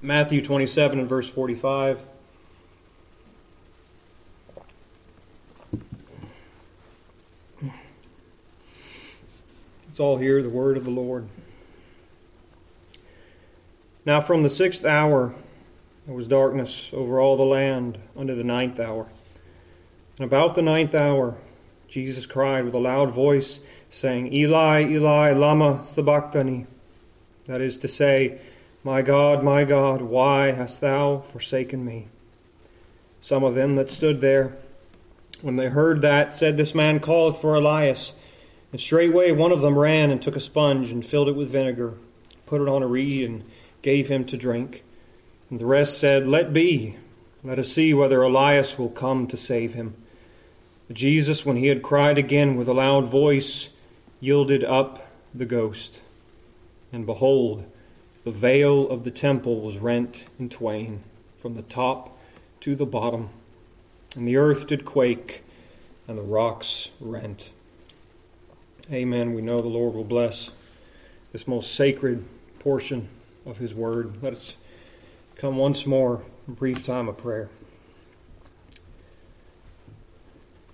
Matthew 27 and verse 45. It's all here, the word of the Lord. Now, from the sixth hour, there was darkness over all the land unto the ninth hour. And about the ninth hour, Jesus cried with a loud voice, saying, Eli, Eli, Lama Sabachthani. That is to say, My God, my God, why hast thou forsaken me? Some of them that stood there, when they heard that, said, This man calleth for Elias. And straightway one of them ran and took a sponge and filled it with vinegar, put it on a reed, and gave him to drink. And the rest said, Let be. Let us see whether Elias will come to save him. But Jesus, when he had cried again with a loud voice, yielded up the ghost. And behold, the veil of the temple was rent in twain, from the top to the bottom. And the earth did quake, and the rocks rent. Amen. We know the Lord will bless this most sacred portion of His Word. Let us come once more, brief time of prayer.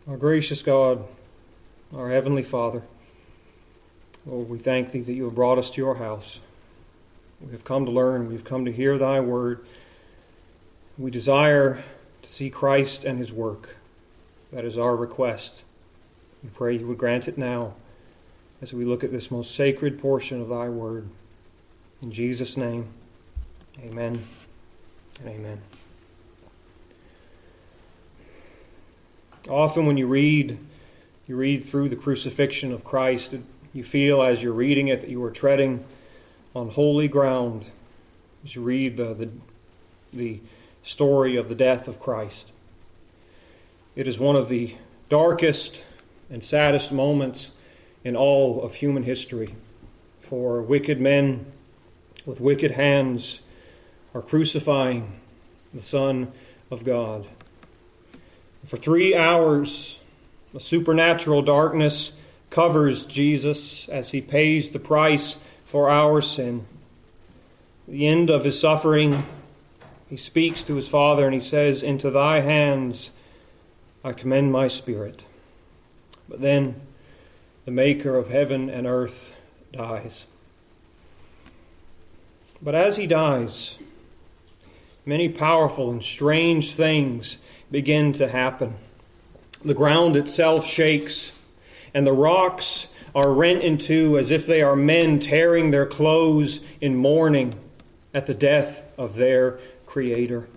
Our gracious God, our Heavenly Father, Lord, we thank Thee that You have brought us to Your house. We have come to learn, we have come to hear Thy Word. We desire to see Christ and His work. That is our request. We pray You would grant it now as we look at this most sacred portion of thy word. In Jesus' name, amen and amen. Often when you read, you read through the crucifixion of Christ, you feel as you're reading it that you are treading on holy ground as you read the, the, the story of the death of Christ. It is one of the darkest and saddest moments in all of human history. For wicked men with wicked hands are crucifying the Son of God. For three hours, a supernatural darkness covers Jesus as he pays the price for our sin. At the end of his suffering, he speaks to his Father and he says, Into thy hands I commend my spirit. But then, the maker of heaven and earth, dies. But as he dies, many powerful and strange things begin to happen. The ground itself shakes, and the rocks are rent in two as if they are men tearing their clothes in mourning at the death of their Creator.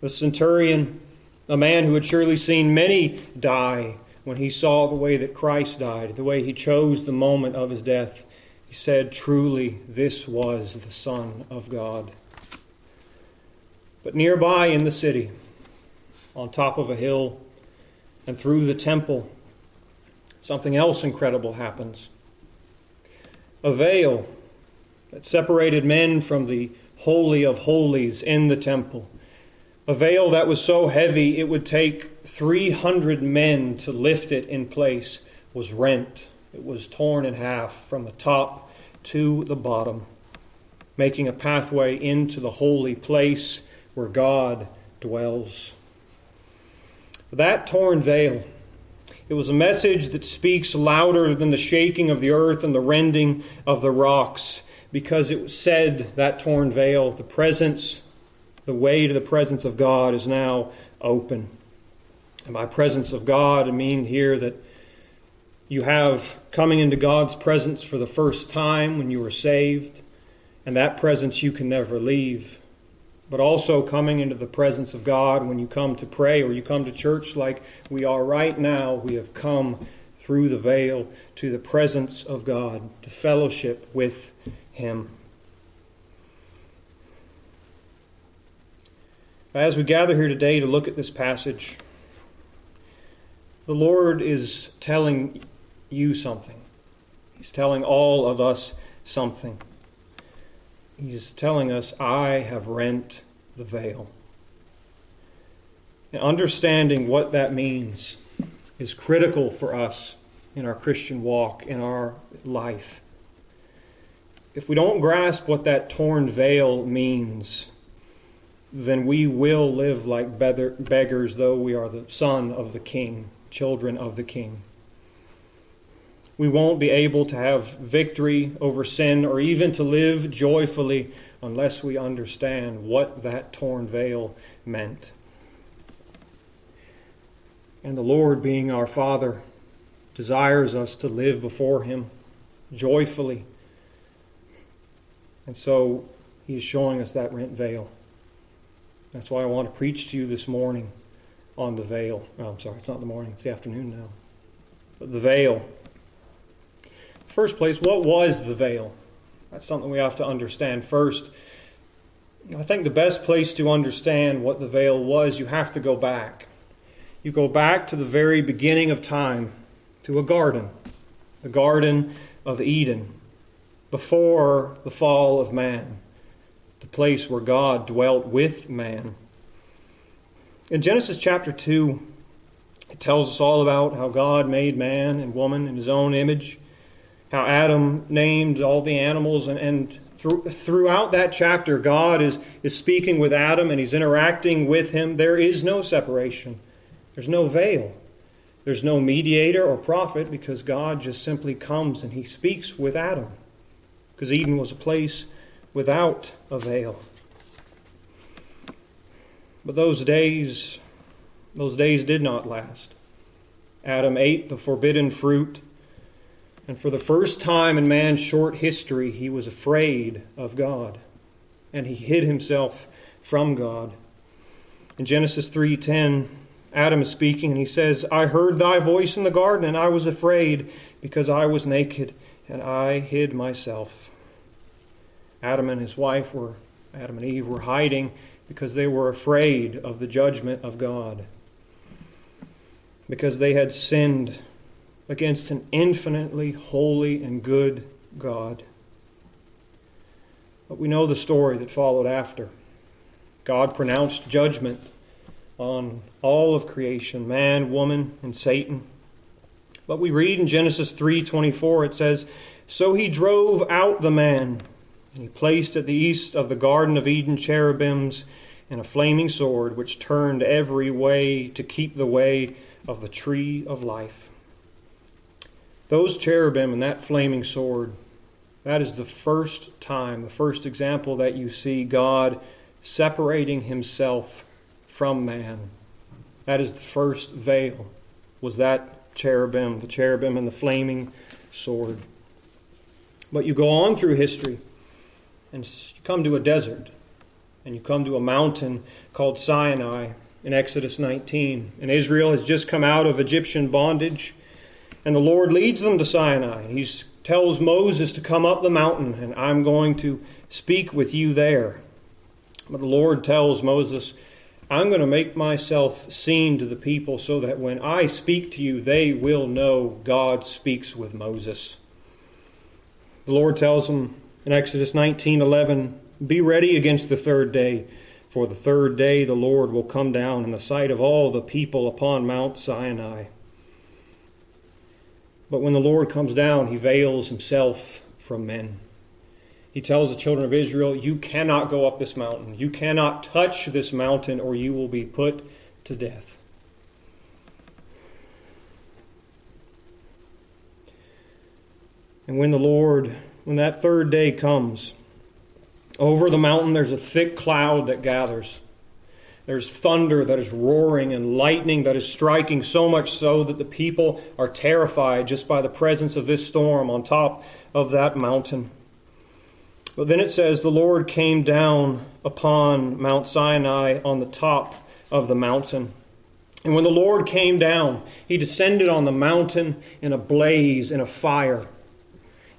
The centurion, a man who had surely seen many die, when he saw the way that Christ died, the way he chose the moment of his death, he said, Truly, this was the Son of God. But nearby in the city, on top of a hill, and through the temple, something else incredible happens. A veil that separated men from the Holy of Holies in the temple a veil that was so heavy it would take 300 men to lift it in place was rent. It was torn in half from the top to the bottom, making a pathway into the holy place where God dwells. That torn veil, it was a message that speaks louder than the shaking of the earth and the rending of the rocks, because it said, that torn veil, the presence the way to the presence of God is now open. And by presence of God, I mean here that you have coming into God's presence for the first time when you were saved, and that presence you can never leave. But also coming into the presence of God when you come to pray or you come to church like we are right now, we have come through the veil to the presence of God, to fellowship with Him. As we gather here today to look at this passage, the Lord is telling you something. He's telling all of us something. He's telling us, I have rent the veil. And understanding what that means is critical for us in our Christian walk, in our life. if we don't grasp what that torn veil means, then we will live like beggars, though we are the son of the king, children of the king. We won't be able to have victory over sin or even to live joyfully unless we understand what that torn veil meant. And the Lord, being our Father, desires us to live before Him joyfully. And so He is showing us that rent veil. That's why I want to preach to you this morning on the veil. Oh, I'm sorry, it's not the morning, it's the afternoon now. But the veil. First place, what was the veil? That's something we have to understand first. I think the best place to understand what the veil was, you have to go back. You go back to the very beginning of time, to a garden, the Garden of Eden, before the fall of man, the place where God dwelt with man. In Genesis chapter 2, it tells us all about how God made man and woman in his own image, how Adam named all the animals, and, and through, throughout that chapter, God is, is speaking with Adam and he's interacting with him. There is no separation, there's no veil. There's no mediator or prophet because God just simply comes and he speaks with Adam. Because Eden was a place without a veil. But those days, those days did not last. Adam ate the forbidden fruit, and for the first time in man's short history, he was afraid of God, and he hid himself from God. In Genesis 3:10, Adam is speaking, and he says, I heard thy voice in the garden, and I was afraid because I was naked, and I hid myself. Adam and his wife were, Adam and Eve were hiding because they were afraid of the judgment of God, because they had sinned against an infinitely holy and good God. But we know the story that followed after. God pronounced judgment on all of creation, man, woman, and Satan. But we read in Genesis 3:24 it says, "So he drove out the man, and he placed at the east of the garden of Eden cherubims and a flaming sword which turned every way to keep the way of the tree of life." Those cherubim and that flaming sword, that is the first time, the first example that you see God separating himself from man. That is the first veil, was that cherubim, the cherubim and the flaming sword. But you go on through history and you come to a desert and you come to a mountain called Sinai in Exodus 19. And Israel has just come out of Egyptian bondage and the Lord leads them to Sinai. He tells Moses to come up the mountain and I'm going to speak with you there. But the Lord tells Moses, I'm going to make myself seen to the people so that when I speak to you, they will know God speaks with Moses. The Lord tells them in Exodus 19:11, "Be ready against the third day, for the third day the Lord will come down in the sight of all the people upon Mount Sinai." But when the Lord comes down, he veils himself from men he tells the children of Israel, You cannot go up this mountain. You cannot touch this mountain, or you will be put to death. And when the Lord, when that third day comes, over the mountain there's a thick cloud that gathers. There's thunder that is roaring and lightning that is striking, so much so that the people are terrified just by the presence of this storm on top of that mountain. But then it says, The Lord came down upon Mount Sinai on the top of the mountain. And when the Lord came down, he descended on the mountain in a blaze, in a fire.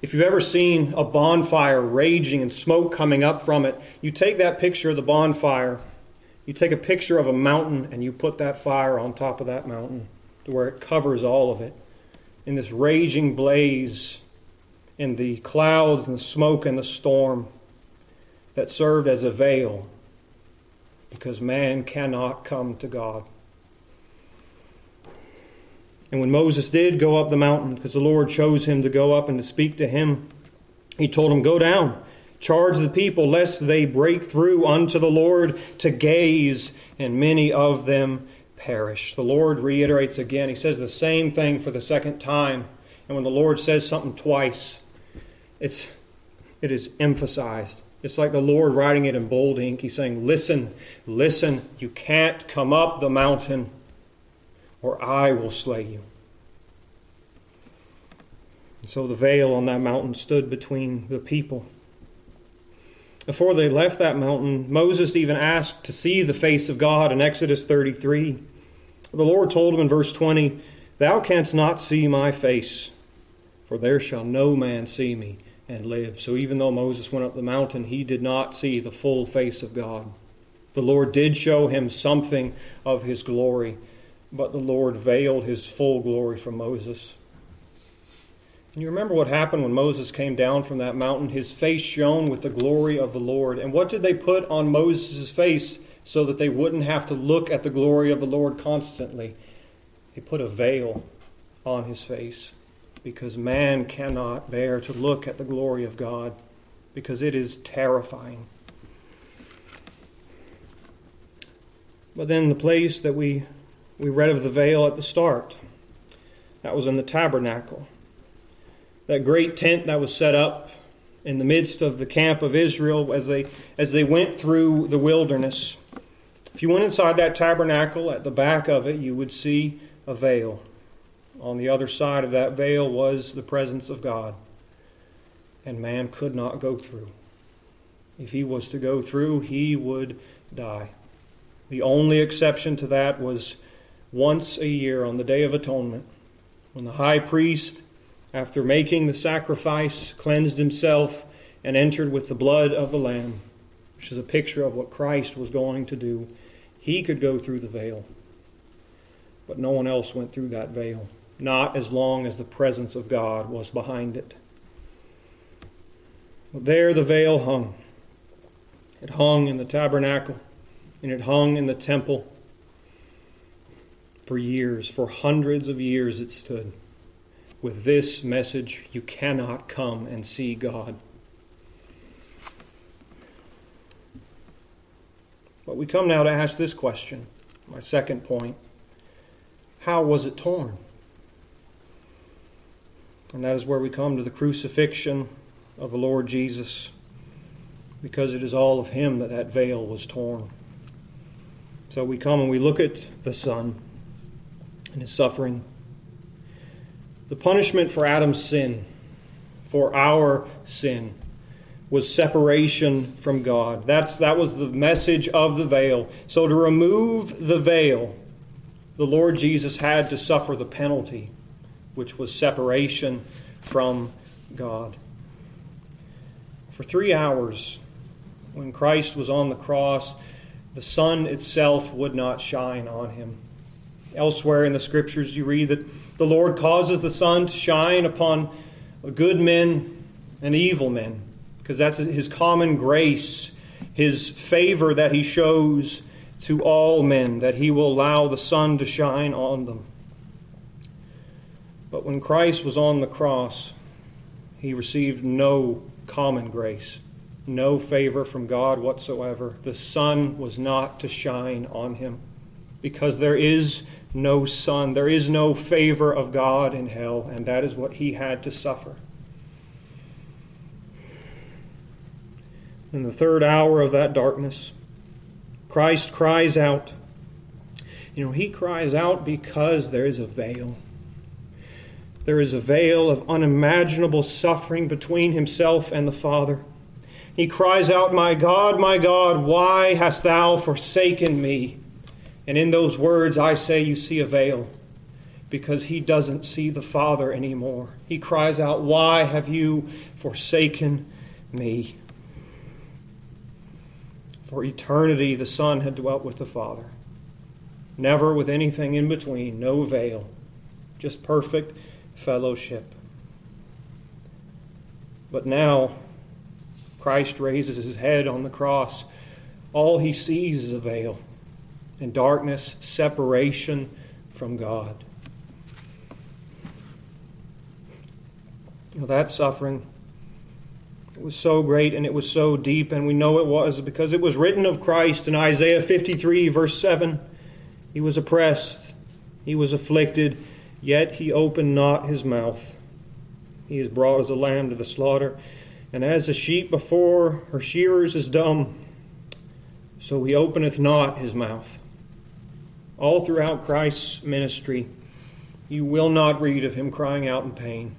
If you've ever seen a bonfire raging and smoke coming up from it, you take that picture of the bonfire, you take a picture of a mountain, and you put that fire on top of that mountain to where it covers all of it in this raging blaze in the clouds and the smoke and the storm that served as a veil because man cannot come to God. And when Moses did go up the mountain, because the Lord chose him to go up and to speak to him, He told him, Go down, charge the people, lest they break through unto the Lord to gaze, and many of them perish. The Lord reiterates again. He says the same thing for the second time. And when the Lord says something twice, it's, it is emphasized. It's like the Lord writing it in bold ink. He's saying, Listen, listen, you can't come up the mountain, or I will slay you. And so the veil on that mountain stood between the people. Before they left that mountain, Moses even asked to see the face of God in Exodus 33. The Lord told him in verse 20, Thou canst not see my face, for there shall no man see me and live. So even though Moses went up the mountain, he did not see the full face of God. The Lord did show him something of his glory, but the Lord veiled his full glory from Moses. And you remember what happened when Moses came down from that mountain? His face shone with the glory of the Lord. And what did they put on Moses' face so that they wouldn't have to look at the glory of the Lord constantly? They put a veil on his face because man cannot bear to look at the glory of God because it is terrifying. But then the place that we, we read of the veil at the start, that was in the tabernacle that great tent that was set up in the midst of the camp of Israel as they, as they went through the wilderness. If you went inside that tabernacle, at the back of it, you would see a veil. On the other side of that veil was the presence of God. And man could not go through. If he was to go through, he would die. The only exception to that was once a year on the Day of Atonement, when the high priest after making the sacrifice, cleansed himself and entered with the blood of the Lamb, which is a picture of what Christ was going to do. He could go through the veil, but no one else went through that veil, not as long as the presence of God was behind it. There the veil hung. It hung in the tabernacle, and it hung in the temple. For years, for hundreds of years, it stood with this message, you cannot come and see God. But we come now to ask this question, my second point. How was it torn? And that is where we come to the crucifixion of the Lord Jesus, because it is all of Him that that veil was torn. So we come and we look at the Son and His suffering the punishment for Adam's sin, for our sin, was separation from God. That's, that was the message of the veil. So, to remove the veil, the Lord Jesus had to suffer the penalty, which was separation from God. For three hours, when Christ was on the cross, the sun itself would not shine on him. Elsewhere in the scriptures, you read that the Lord causes the sun to shine upon good men and evil men, because that's his common grace, his favor that he shows to all men, that he will allow the sun to shine on them. But when Christ was on the cross, he received no common grace, no favor from God whatsoever. The sun was not to shine on him because there is no sun. There is no favor of God in hell, and that is what he had to suffer. In the third hour of that darkness, Christ cries out. You know, he cries out because there is a veil. There is a veil of unimaginable suffering between himself and the Father. He cries out, My God, my God, why hast thou forsaken me? And in those words, I say, you see a veil because he doesn't see the Father anymore. He cries out, Why have you forsaken me? For eternity, the Son had dwelt with the Father, never with anything in between, no veil, just perfect fellowship. But now, Christ raises his head on the cross. All he sees is a veil and darkness, separation from God. Well, that suffering It was so great and it was so deep, and we know it was because it was written of Christ in Isaiah 53, verse 7. He was oppressed, he was afflicted, yet he opened not his mouth. He is brought as a lamb to the slaughter, and as a sheep before her shearers is dumb, so he openeth not his mouth. All throughout Christ's ministry, you will not read of him crying out in pain.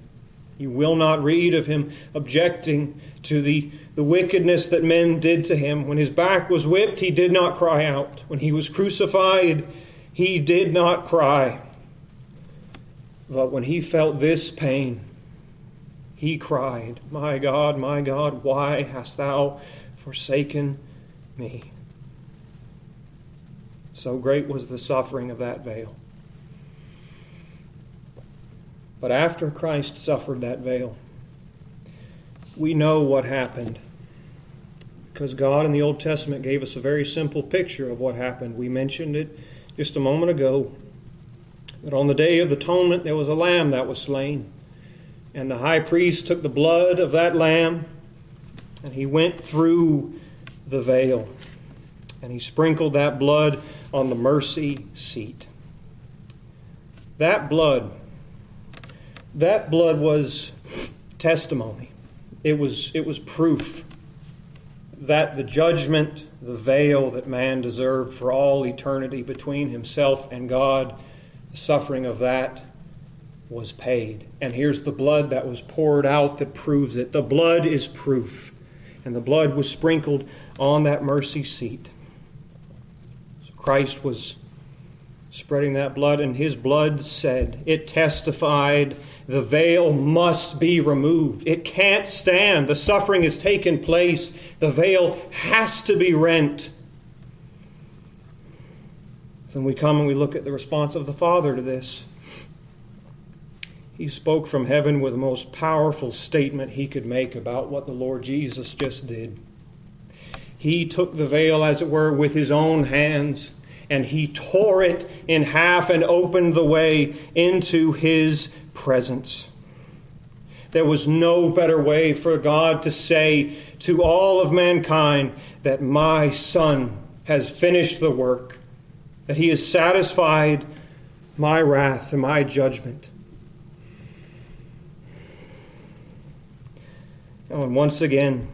You will not read of him objecting to the, the wickedness that men did to him. When his back was whipped, he did not cry out. When he was crucified, he did not cry. But when he felt this pain, he cried, My God, my God, why hast thou forsaken me? So great was the suffering of that veil. But after Christ suffered that veil, we know what happened. Because God in the Old Testament gave us a very simple picture of what happened. We mentioned it just a moment ago that on the day of atonement there was a lamb that was slain. And the high priest took the blood of that lamb and he went through the veil and he sprinkled that blood on the mercy seat. That blood that blood was testimony. It was, it was proof that the judgment, the veil that man deserved for all eternity between himself and God, the suffering of that was paid. And here's the blood that was poured out that proves it. The blood is proof. And the blood was sprinkled on that mercy seat. Christ was spreading that blood, and his blood said, it testified the veil must be removed. It can't stand. The suffering has taken place. The veil has to be rent. Then we come and we look at the response of the Father to this. He spoke from heaven with the most powerful statement he could make about what the Lord Jesus just did. He took the veil, as it were, with his own hands and he tore it in half and opened the way into his presence. There was no better way for God to say to all of mankind that my Son has finished the work, that he has satisfied my wrath and my judgment. Oh, and once again,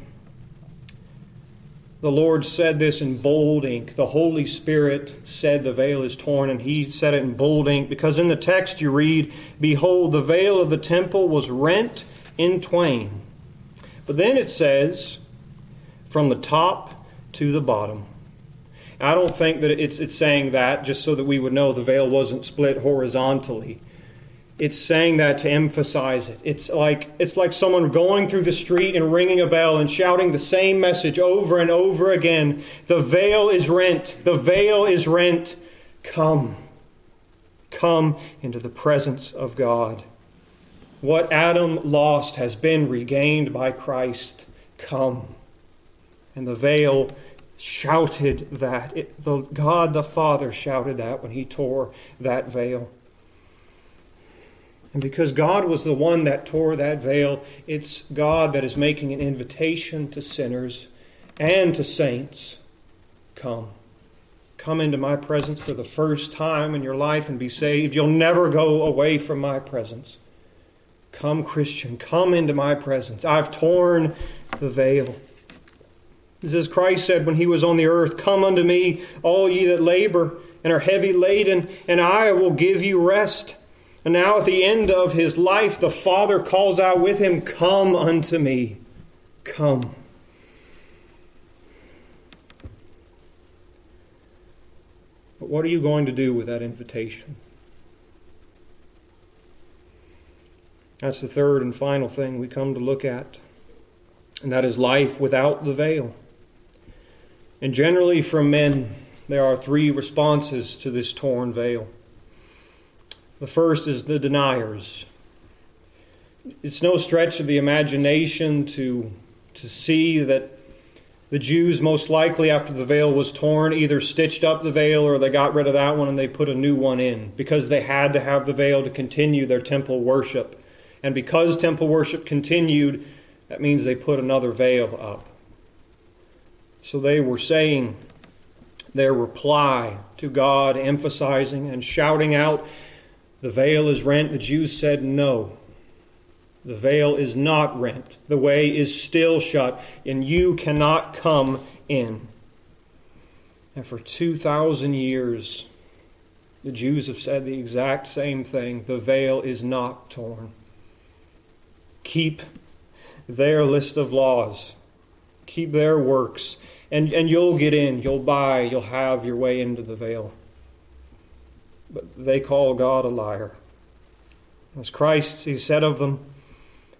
the Lord said this in bold ink. The Holy Spirit said the veil is torn, and He said it in bold ink because in the text you read, Behold, the veil of the temple was rent in twain. But then it says, From the top to the bottom. I don't think that it's, it's saying that just so that we would know the veil wasn't split horizontally it's saying that to emphasize it. It's like it's like someone going through the street and ringing a bell and shouting the same message over and over again. The veil is rent. The veil is rent. Come. Come into the presence of God. What Adam lost has been regained by Christ. Come. And the veil shouted that. It, the, God the Father shouted that when he tore that veil. And because God was the one that tore that veil, it's God that is making an invitation to sinners and to saints come. Come into my presence for the first time in your life and be saved. You'll never go away from my presence. Come, Christian, come into my presence. I've torn the veil. This is Christ said when he was on the earth, Come unto me, all ye that labor and are heavy laden, and I will give you rest. And now at the end of his life, the Father calls out with him, Come unto me. Come. But what are you going to do with that invitation? That's the third and final thing we come to look at, and that is life without the veil. And generally, from men, there are three responses to this torn veil. The first is the deniers. It's no stretch of the imagination to, to see that the Jews, most likely after the veil was torn, either stitched up the veil or they got rid of that one and they put a new one in because they had to have the veil to continue their temple worship. And because temple worship continued, That means they put another veil up. So they were saying their reply to God, emphasizing and shouting out, The veil is rent. The Jews said, No. The veil is not rent. The way is still shut, and you cannot come in. And for 2,000 years, the Jews have said the exact same thing the veil is not torn. Keep their list of laws, keep their works, and, and you'll get in, you'll buy, you'll have your way into the veil. But they call God a liar. As Christ, he said of them,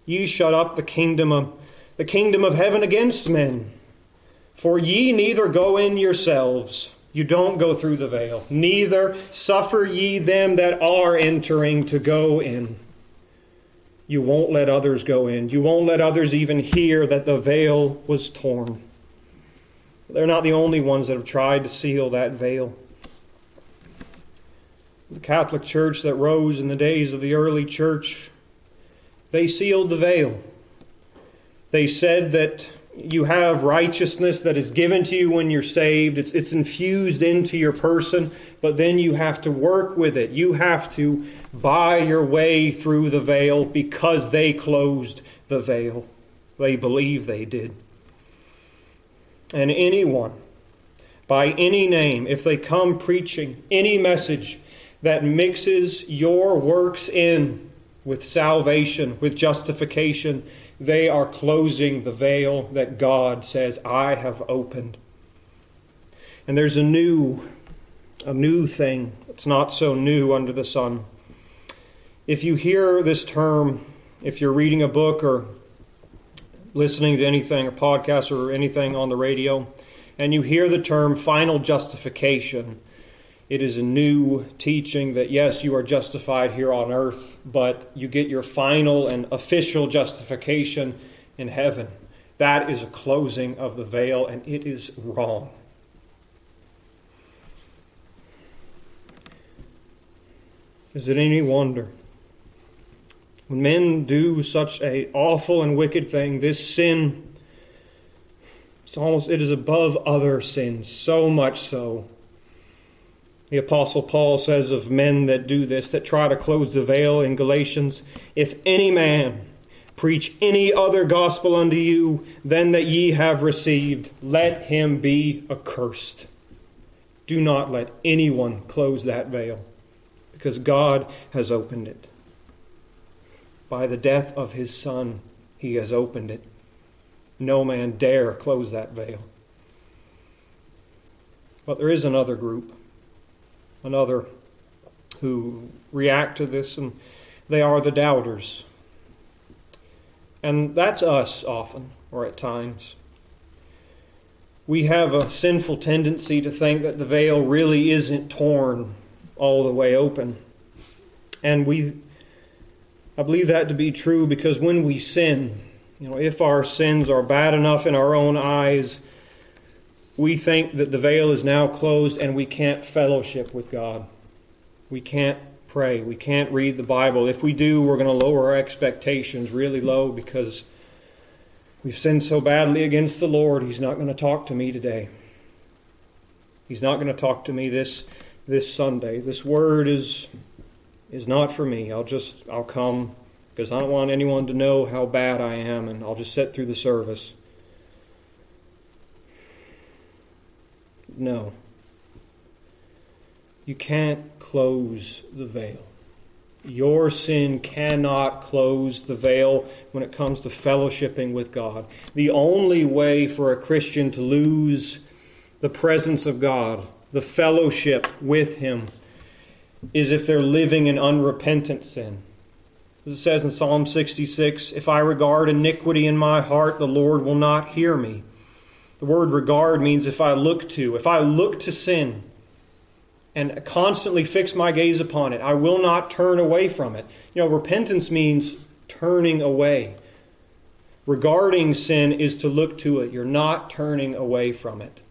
Ye shut up the kingdom of the kingdom of heaven against men. For ye neither go in yourselves, you don't go through the veil, neither suffer ye them that are entering to go in. You won't let others go in. You won't let others even hear that the veil was torn. They're not the only ones that have tried to seal that veil. The Catholic Church that rose in the days of the early church, they sealed the veil. They said that you have righteousness that is given to you when you're saved. It's, it's infused into your person, but then you have to work with it. You have to buy your way through the veil because they closed the veil. They believe they did. And anyone, by any name, if they come preaching any message that mixes your works in with salvation, with justification, they are closing the veil that God says, I have opened. And there's a new, a new thing. It's not so new under the sun. If you hear this term, if you're reading a book or listening to anything, a podcast or anything on the radio, and you hear the term final justification, it is a new teaching that yes, you are justified here on earth, but you get your final and official justification in heaven. That is a closing of the veil, and it is wrong. Is it any wonder? When men do such a awful and wicked thing, this sin, it's almost it is above other sins, so much so the Apostle Paul says of men that do this, that try to close the veil in Galatians if any man preach any other gospel unto you than that ye have received, let him be accursed. Do not let anyone close that veil, because God has opened it. By the death of his Son, he has opened it. No man dare close that veil. But there is another group another who react to this, and they are the doubters. And that's us often, or at times. We have a sinful tendency to think that the veil really isn't torn all the way open. And we I believe that to be true because when we sin, you know, if our sins are bad enough in our own eyes, we think that the veil is now closed and we can't fellowship with God. We can't pray. We can't read the Bible. If we do, we're going to lower our expectations really low because we've sinned so badly against the Lord. He's not going to talk to me today. He's not going to talk to me this this Sunday. This word is is not for me. I'll just I'll come because I don't want anyone to know how bad I am and I'll just sit through the service. No. You can't close the veil. Your sin cannot close the veil when it comes to fellowshipping with God. The only way for a Christian to lose the presence of God, the fellowship with Him, is if they're living in unrepentant sin. As it says in Psalm 66 If I regard iniquity in my heart, the Lord will not hear me. The word regard means if I look to, if I look to sin and constantly fix my gaze upon it, I will not turn away from it. You know, repentance means turning away. Regarding sin is to look to it. You're not turning away from it.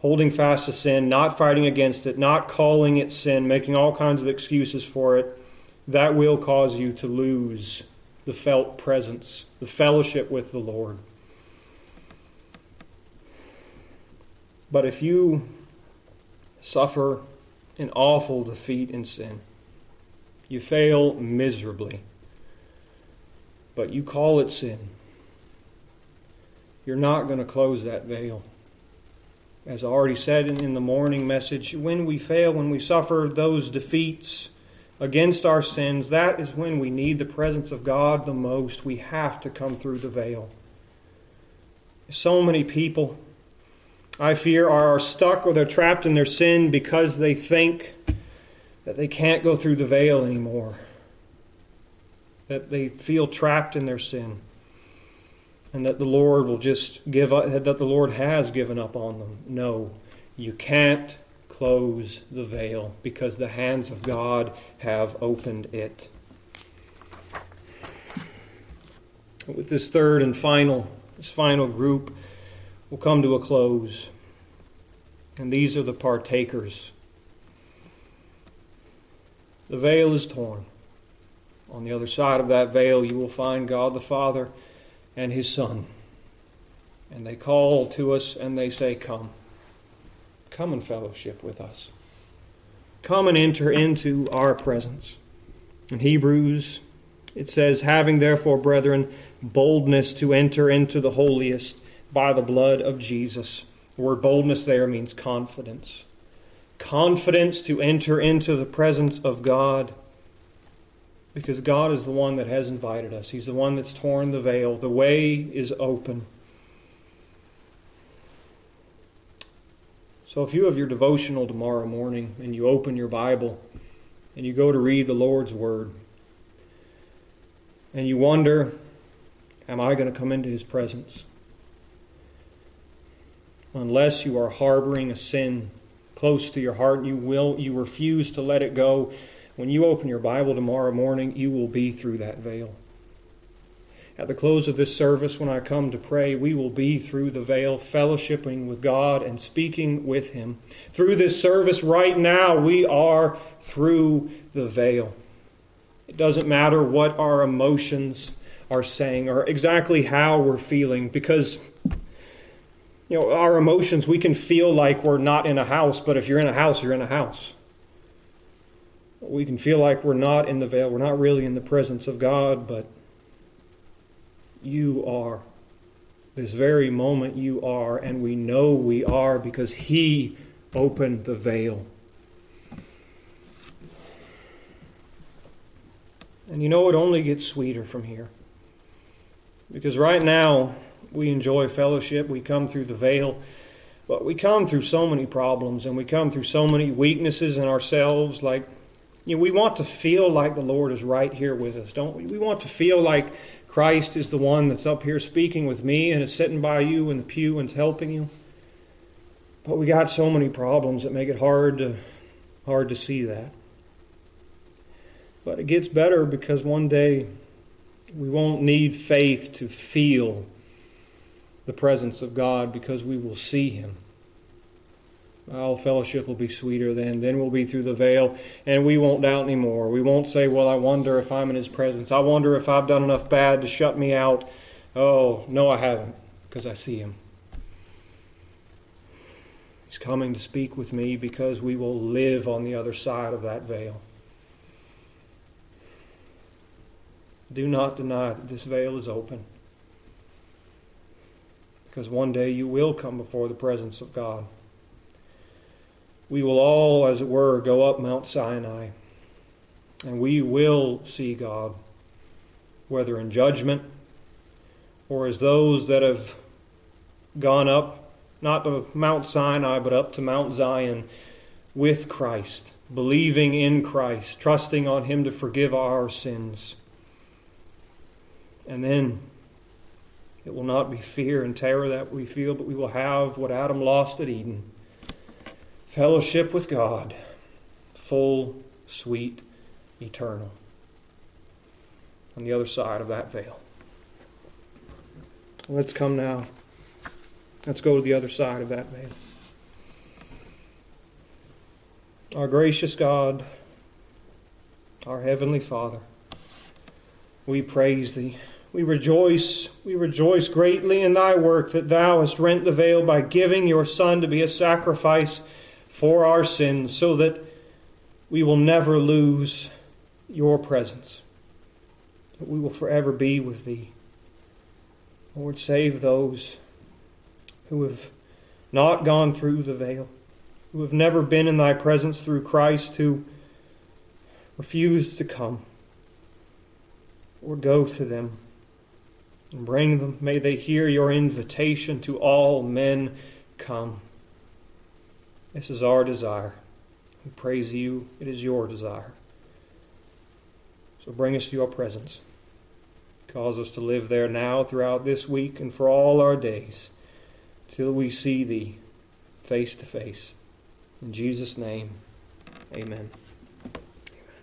Holding fast to sin, not fighting against it, not calling it sin, making all kinds of excuses for it, that will cause you to lose the felt presence, the fellowship with the Lord. But if you suffer an awful defeat in sin, you fail miserably, but you call it sin, you're not going to close that veil. As I already said in, in the morning message, when we fail, when we suffer those defeats against our sins, that is when we need the presence of God the most. We have to come through the veil. So many people, I fear, are stuck or they're trapped in their sin because they think that they can't go through the veil anymore, that they feel trapped in their sin and that the Lord will just give up, that the Lord has given up on them. No, you can't close the veil because the hands of God have opened it. With this third and final, this final group, will come to a close. And these are the partakers. The veil is torn. On the other side of that veil, you will find God the Father and his Son. And they call to us and they say, Come. Come and fellowship with us. Come and enter into our presence. In Hebrews, it says, Having therefore, brethren, boldness to enter into the holiest by the blood of Jesus. The word boldness there means confidence. Confidence to enter into the presence of God because God is the one that has invited us. He's the one that's torn the veil. The way is open. So if you have your devotional tomorrow morning and you open your Bible and you go to read the Lord's Word and you wonder, am I going to come into His presence? Unless you are harboring a sin close to your heart and you will you refuse to let it go when you open your Bible tomorrow morning, you will be through that veil. At the close of this service, when I come to pray, we will be through the veil, fellowshipping with God and speaking with Him. Through this service right now, we are through the veil. It doesn't matter what our emotions are saying or exactly how we're feeling, because you know, our emotions, we can feel like we're not in a house, but if you're in a house, you're in a house we can feel like we're not in the veil, we're not really in the presence of God, but you are. This very moment you are, and we know we are because He opened the veil. And you know, it only gets sweeter from here. Because right now, we enjoy fellowship, we come through the veil, but we come through so many problems and we come through so many weaknesses in ourselves, like you know, we want to feel like the Lord is right here with us, don't we? We want to feel like Christ is the one that's up here speaking with me and is sitting by you in the pew and is helping you. But we got so many problems that make it hard to hard to see that. But it gets better because one day we won't need faith to feel the presence of God because we will see him. All fellowship will be sweeter then. Then we'll be through the veil, and we won't doubt anymore. We won't say, Well, I wonder if I'm in His presence. I wonder if I've done enough bad to shut me out. Oh, no, I haven't, because I see Him. He's coming to speak with me because we will live on the other side of that veil. Do not deny that this veil is open. Because one day you will come before the presence of God we will all, as it were, go up Mount Sinai and we will see God, whether in judgment or as those that have gone up, not to Mount Sinai, but up to Mount Zion with Christ, believing in Christ, trusting on Him to forgive our sins. And then it will not be fear and terror that we feel, but we will have what Adam lost at Eden Fellowship with God, full, sweet, eternal. On the other side of that veil. Let's come now. Let's go to the other side of that veil. Our gracious God, our Heavenly Father, We praise thee. We rejoice, we rejoice greatly in thy work that thou hast rent the veil by giving your Son to be a sacrifice for our sins, so that we will never lose your presence, that we will forever be with thee. Lord, save those who have not gone through the veil, who have never been in thy presence through Christ, who refuse to come. Or go to them bring them. May they hear your invitation to all men come. This is our desire. We praise you. It is your desire. So bring us to your presence. Cause us to live there now throughout this week and for all our days till we see thee face to face. In Jesus' name, amen.